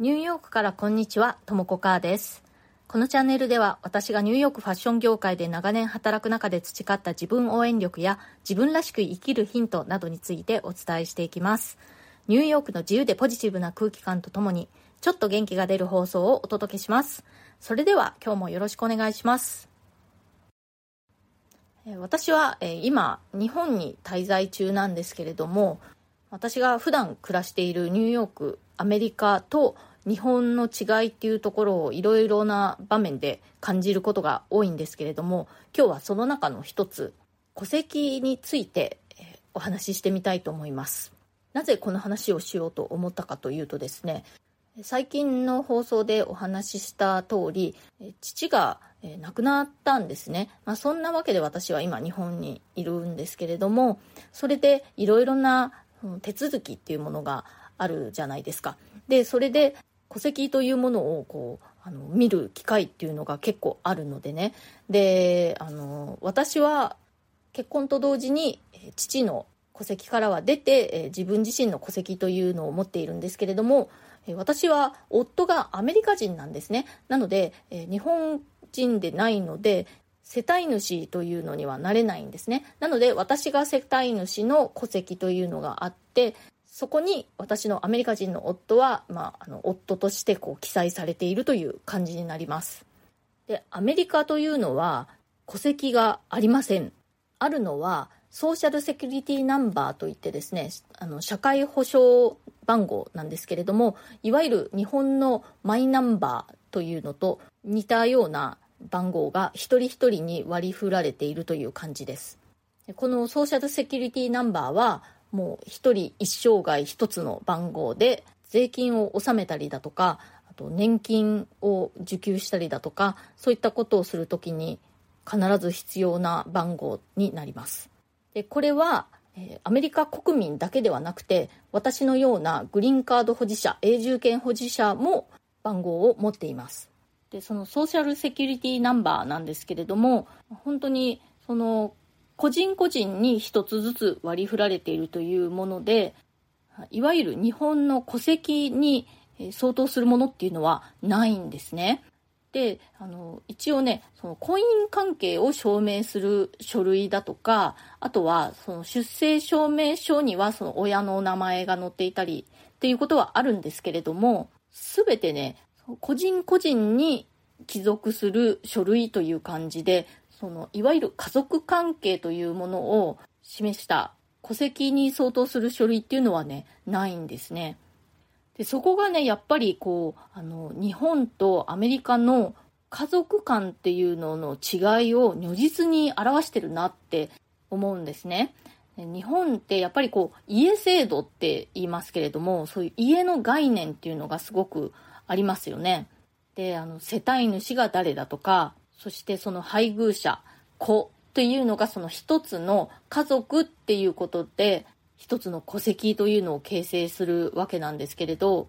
ニューヨークからこんにちは、ともこかーです。このチャンネルでは私がニューヨークファッション業界で長年働く中で培った自分応援力や自分らしく生きるヒントなどについてお伝えしていきます。ニューヨークの自由でポジティブな空気感とともにちょっと元気が出る放送をお届けします。それでは今日もよろしくお願いします。私は今日本に滞在中なんですけれども私が普段暮らしているニューヨークアメリカと日本の違いっていうところをいろいろな場面で感じることが多いんですけれども今日はその中の一つ戸籍についてお話ししてみたいと思います。なぜこの話をしようと思ったかというとですね最近の放送でお話しした通り父が亡くなったんですね、まあ、そんなわけで私は今日本にいるんですけれどもそれでいろいろな手続きっていうものがあるじゃないですか。でそれで戸籍というものをこうあの見る機会っていうのが結構あるのでねであの私は結婚と同時に父の戸籍からは出て自分自身の戸籍というのを持っているんですけれども私は夫がアメリカ人なんですねなので日本人でないので世帯主というのにはなれないんですね。なので私が世帯主の戸籍というのがあってそこに私のアメリカ人の夫は、まあ、あの夫としてこう記載されているという感じになります。でアメリカというのは戸籍がありません。あるのはソーシャルセキュリティナンバーといってですねあの社会保障番号なんですけれどもいわゆる日本のマイナンバーというのと似たような番号が一人一人に割り振られているという感じです。このソーシャルセキュリティナンバーはもう一人一生涯一つの番号で税金を納めたりだとかあと年金を受給したりだとかそういったことをするときに必ず必要な番号になります。でこれはアメリカ国民だけではなくて私のようなグリーンカード保持者永住権保持者も番号を持っています。でそのソーシャルセキュリティナンバーなんですけれども本当にその個人個人に一つずつ割り振られているというもので、いわゆる日本の戸籍に相当するものっていうのはないんですね。で、あの、一応ね、その婚姻関係を証明する書類だとか、あとはその出生証明書にはその親の名前が載っていたりっていうことはあるんですけれども、すべてね、個人個人に帰属する書類という感じで、そのいわゆる家族関係というものを示した戸籍に相当する書類っていうのはねないんですね。でそこがねやっぱりこうあの日本とアメリカの家族観っていうのの違いを如実に表してるなって思うんですね。日本ってやっぱりこう家制度って言いますけれどもそういう家の概念っていうのがすごくありますよねであの世帯主が誰だとかそしてその配偶者、子というのがその一つの家族っていうことで、一つの戸籍というのを形成するわけなんですけれど、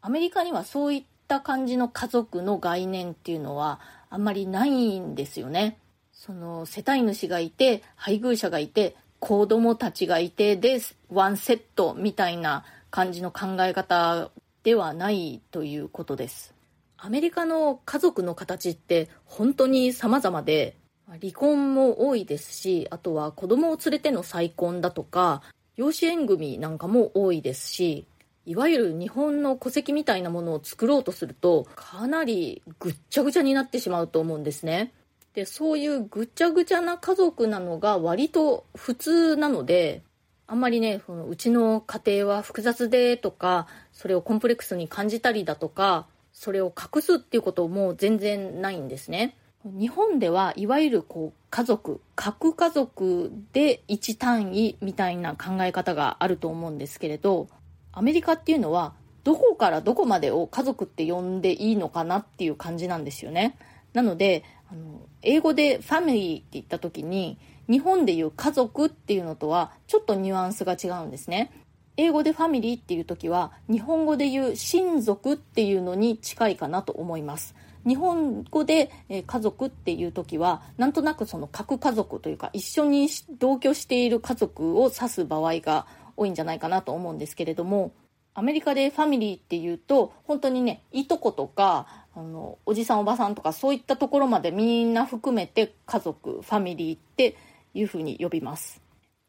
アメリカにはそういった感じの家族の概念っていうのはあんまりないんですよね。その世帯主がいて、配偶者がいて、子供たちがいてで、ワンセットみたいな感じの考え方ではないということです。アメリカの家族の形って本当に様々で、離婚も多いですし、あとは子供を連れての再婚だとか、養子縁組なんかも多いですし、いわゆる日本の戸籍みたいなものを作ろうとすると、かなりぐっちゃぐちゃになってしまうと思うんですね。で、そういうぐっちゃぐちゃな家族なのが割と普通なので、あんまりね、そのうちの家庭は複雑でとか、それをコンプレックスに感じたりだとか、それを隠すっていうことも全然ないんですね。日本ではいわゆるこう家族、核家族で1単位みたいな考え方があると思うんですけれど、アメリカっていうのはどこからどこまでを家族って呼んでいいのかなっていう感じなんですよね。なので、あの英語でファミリーって言った時に日本でいう家族っていうのとはちょっとニュアンスが違うんですね。英語でファミリーっていう時は日本語で言う親族っていうのに近いかなと思います。日本語で家族っていう時はなんとなくその核家族というか一緒に同居している家族を指す場合が多いんじゃないかなと思うんですけれどもアメリカでファミリーっていうと本当にねいとことかあのおじさんおばさんとかそういったところまでみんな含めて家族ファミリーっていうふうに呼びます。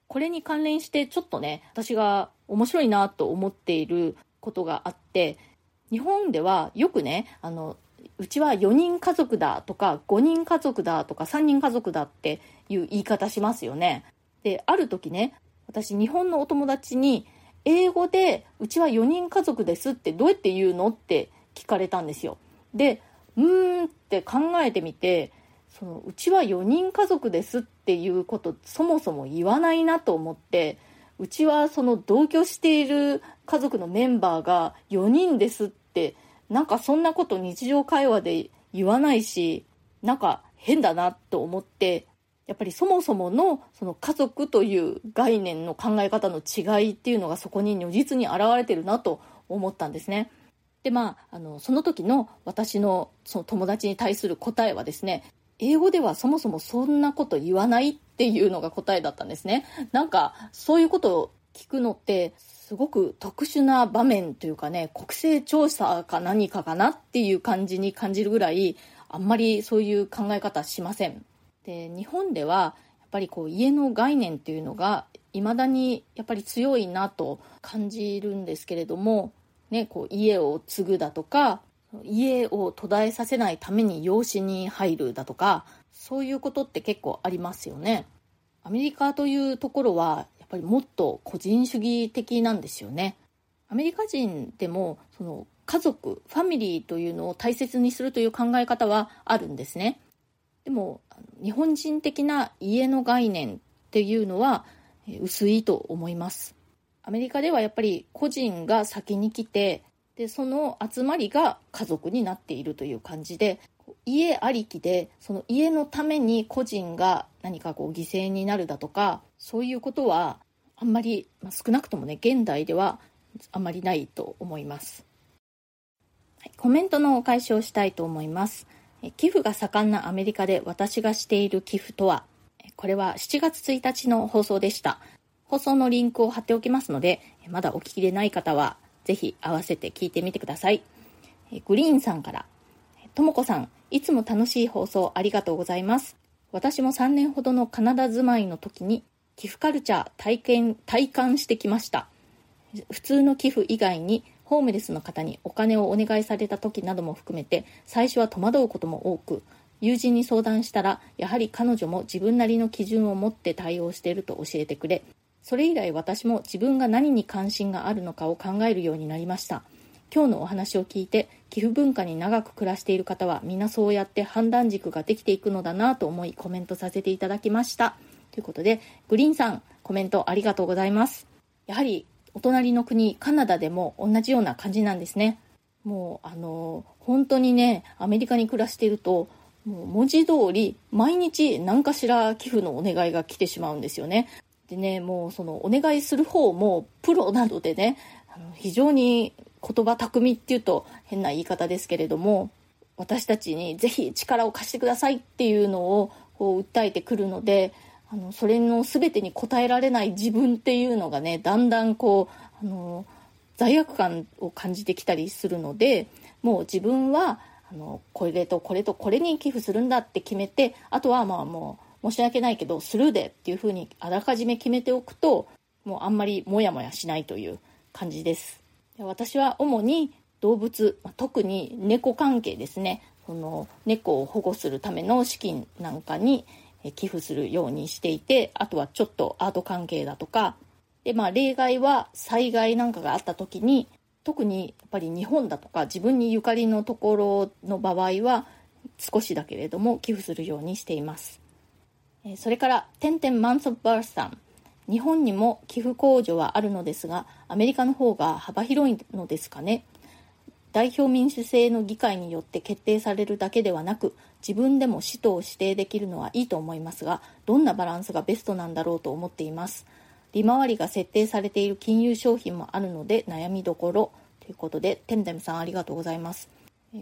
これに関連してちょっとね私が面白いなと思っていることがあって日本ではよくねあのうちは4人家族だとか5人家族だとか3人家族だっていう言い方しますよね。である時ね私日本のお友達に英語でうちは4人家族ですってどうやって言うのって聞かれたんですよ。でうーんって考えてみてそのうちは4人家族ですっていうことそもそも言わないなと思ってうちはその同居している家族のメンバーが4人ですってなんかそんなこと日常会話で言わないしなんか変だなと思ってやっぱりそもそものその家族という概念の考え方の違いっていうのがそこに如実に現れてるなと思ったんですね。でまあ、あのその時の私のその友達に対する答えはですね英語ではそもそもそんなこと言わないっていうのが答えだったんですね。なんかそういうことを聞くのってすごく特殊な場面というかね国勢調査か何かかなっていう感じに感じるぐらいあんまりそういう考え方しません。で日本ではやっぱりこう家の概念っていうのが未だにやっぱり強いなと感じるんですけれども、ね、こう家を継ぐだとか家を途絶えさせないために養子に入るだとかそういうことって結構ありますよね。アメリカというところはやっぱりもっと個人主義的なんですよね。アメリカ人でもその家族ファミリーというのを大切にするという考え方はあるんですね。でも日本人的な家の概念っていうのは薄いと思います。アメリカではやっぱり個人が先に来てでその集まりが家族になっているという感じで家ありきでその家のために個人が何かこう犠牲になるだとかそういうことはあんまり、まあ、少なくともね現代ではあまりないと思います、はい、コメントのお返しをしたいと思います。寄付が盛んなアメリカで私がしている寄付とはこれは7月1日の放送でした。放送のリンクを貼っておきますのでまだお聞きでない方はぜひ合わせて聞いてみてください。グリーンさんから。ともこさんいつも楽しい放送ありがとうございます。私も3年ほどのカナダ住まいの時に寄付カルチャー体験体感してきました。普通の寄付以外にホームレスの方にお金をお願いされた時なども含めて最初は戸惑うことも多く友人に相談したらやはり彼女も自分なりの基準を持って対応していると教えてくれそれ以来私も自分が何に関心があるのかを考えるようになりました。今日のお話を聞いて寄付文化に長く暮らしている方は皆そうやって判断軸ができていくのだなと思いコメントさせていただきました。ということでグリーンさんコメントありがとうございます。やはりお隣の国カナダでも同じような感じなんですね。もうあの本当にねアメリカに暮らしているともう文字通り毎日何かしら寄付のお願いが来てしまうんですよね。でねもうそのお願いする方もプロなのでねあの非常に言葉巧みっていうと変な言い方ですけれども私たちにぜひ力を貸してくださいっていうのをこう訴えてくるのであのそれの全てに応えられない自分っていうのがねだんだんこうあの罪悪感を感じてきたりするのでもう自分はあのこれとこれとこれに寄付するんだって決めてあとはまあもう申し訳ないけどスルーでっていうふうにあらかじめ決めておくともうあんまりモヤモヤしないという感じです。私は主に動物特に猫関係ですね。その猫を保護するための資金なんかに寄付するようにしていてあとはちょっとアート関係だとか。で、まあ、例外は災害なんかがあった時に特にやっぱり日本だとか自分にゆかりのところの場合は少しだけれども寄付するようにしています。それから「てんてんマンス・オブ・バースさん」日本にも寄付控除はあるのですがアメリカの方が幅広いのですかね。代表民主制の議会によって決定されるだけではなく自分でも使途を指定できるのはいいと思いますがどんなバランスがベストなんだろうと思っています。利回りが設定されている金融商品もあるので悩みどころということでテムテムさんありがとうございます。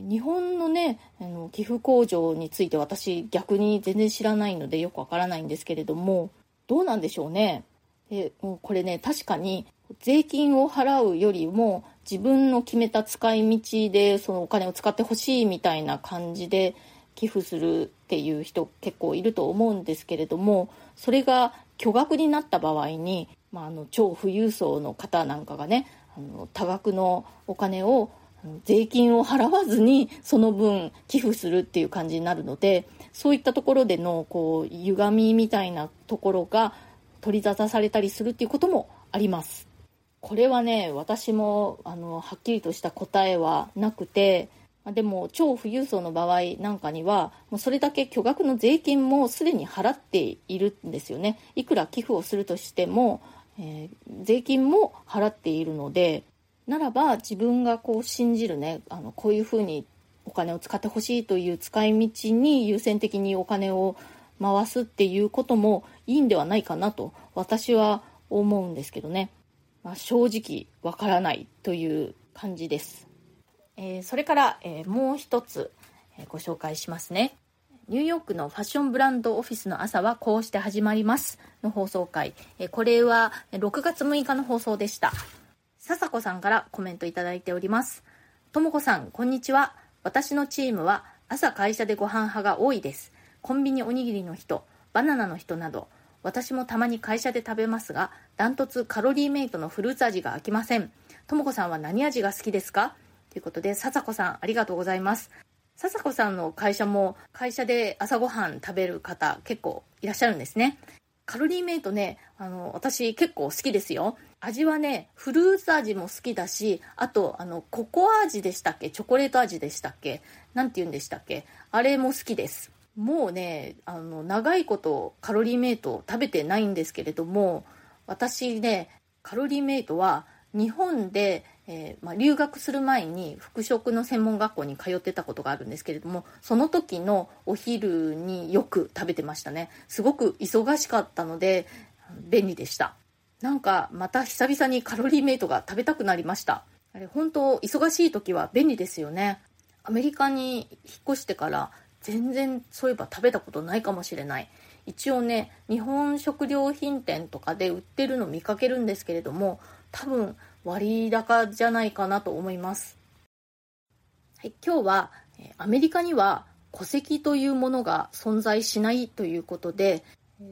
日本のねあの寄付控除について私逆に全然知らないのでよくわからないんですけれどもどうなんでしょうね。でもうこれね確かに税金を払うよりも自分の決めた使い道でそのお金を使ってほしいみたいな感じで寄付するっていう人結構いると思うんですけれどもそれが巨額になった場合に、まあ、あの超富裕層の方なんかがねあの多額のお金を税金を払わずにその分寄付するっていう感じになるのでそういったところでのこう歪みみたいなところが取り沙汰されたりするっていうこともあります。これはね私もあのはっきりとした答えはなくてでも超富裕層の場合なんかにはもうそれだけ巨額の税金もすでに払っているんですよね。いくら寄付をするとしても、えー、税金も払っているのでならば自分がこう信じるねあのこういうふうにお金を使ってほしいという使い道に優先的にお金を回すっていうこともいいんではないかなと私は思うんですけどね、まあ、正直わからないという感じです、えー、それから、えー、もう一つ、えー、ご紹介しますね。ニューヨークのファッションブランドオフィスの朝はこうして始まりますの放送回、えこれは6月6日の放送でした。笹子さんからコメントいただいております。ともこさんこんにちは。私のチームは朝会社でご飯派が多いです。コンビニおにぎりの人バナナの人など私もたまに会社で食べますがダントツカロリーメイトのフルーツ味が飽きません。ともこさんは何味が好きですか？ということで笹子さんありがとうございます。笹子さんの会社も会社で朝ごはん食べる方結構いらっしゃるんですね。カロリーメイトねあの私結構好きですよ。味はねフルーツ味も好きだしあとあのココア味でしたっけ？チョコレート味でしたっけ？何て言うんでしたっけ？あれも好きです。もうねあの長いことカロリーメイトを食べてないんですけれども私ねカロリーメイトは日本で、えー、まあ、留学する前に服飾の専門学校に通ってたことがあるんですけれどもその時のお昼によく食べてましたね。すごく忙しかったので便利でした。なんかまた久々にカロリーメイトが食べたくなりました。あれ本当忙しい時は便利ですよね。アメリカに引っ越してから全然そういえば食べたことないかもしれない。一応ね日本食料品店とかで売ってるの見かけるんですけれども多分割高じゃないかなと思います、はい、今日はアメリカには戸籍というものが存在しないということで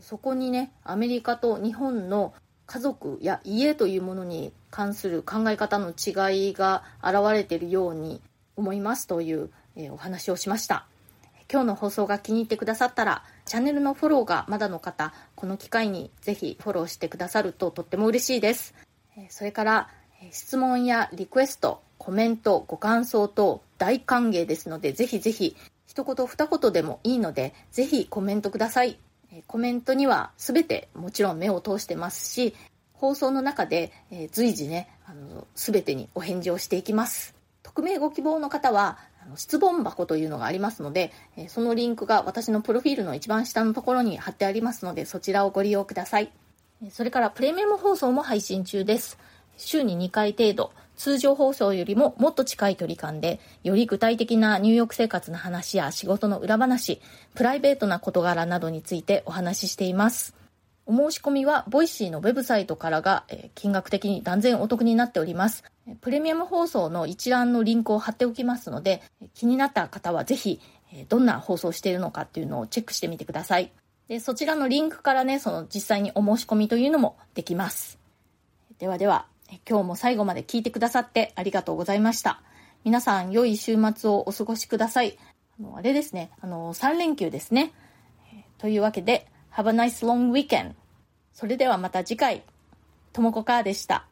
そこにねアメリカと日本の家族や家というものに関する考え方の違いが現れているように思いますという、えお話をしました。今日の放送が気に入ってくださったらチャンネルのフォローがまだの方この機会にぜひフォローしてくださるととっても嬉しいです。それから質問やリクエストコメントご感想等大歓迎ですのでぜひぜひ一言二言でもいいのでぜひコメントください。コメントには全てもちろん目を通してますし放送の中で、え随時ねあの全てにお返事をしていきます。匿名ご希望の方はあの質問箱というのがありますので、えそのリンクが私のプロフィールの一番下のところに貼ってありますのでそちらをご利用ください。それからプレミアム放送も配信中です。週に2回程度通常放送よりももっと近い距離感で、より具体的な入浴生活の話や仕事の裏話、プライベートな事柄などについてお話ししています。お申し込みは、ボイシーのウェブサイトからが、え金額的に断然お得になっております。プレミアム放送の一覧のリンクを貼っておきますので、気になった方はぜひ、どんな放送しているのかっていうのをチェックしてみてください。でそちらのリンクからね、その実際にお申し込みというのもできます。ではでは、今日も最後まで聞いてくださってありがとうございました。皆さん、良い週末をお過ごしください。あのあれですね、あの、3連休ですね。というわけで、Have a nice long weekend. それではまた次回、ともこかーでした。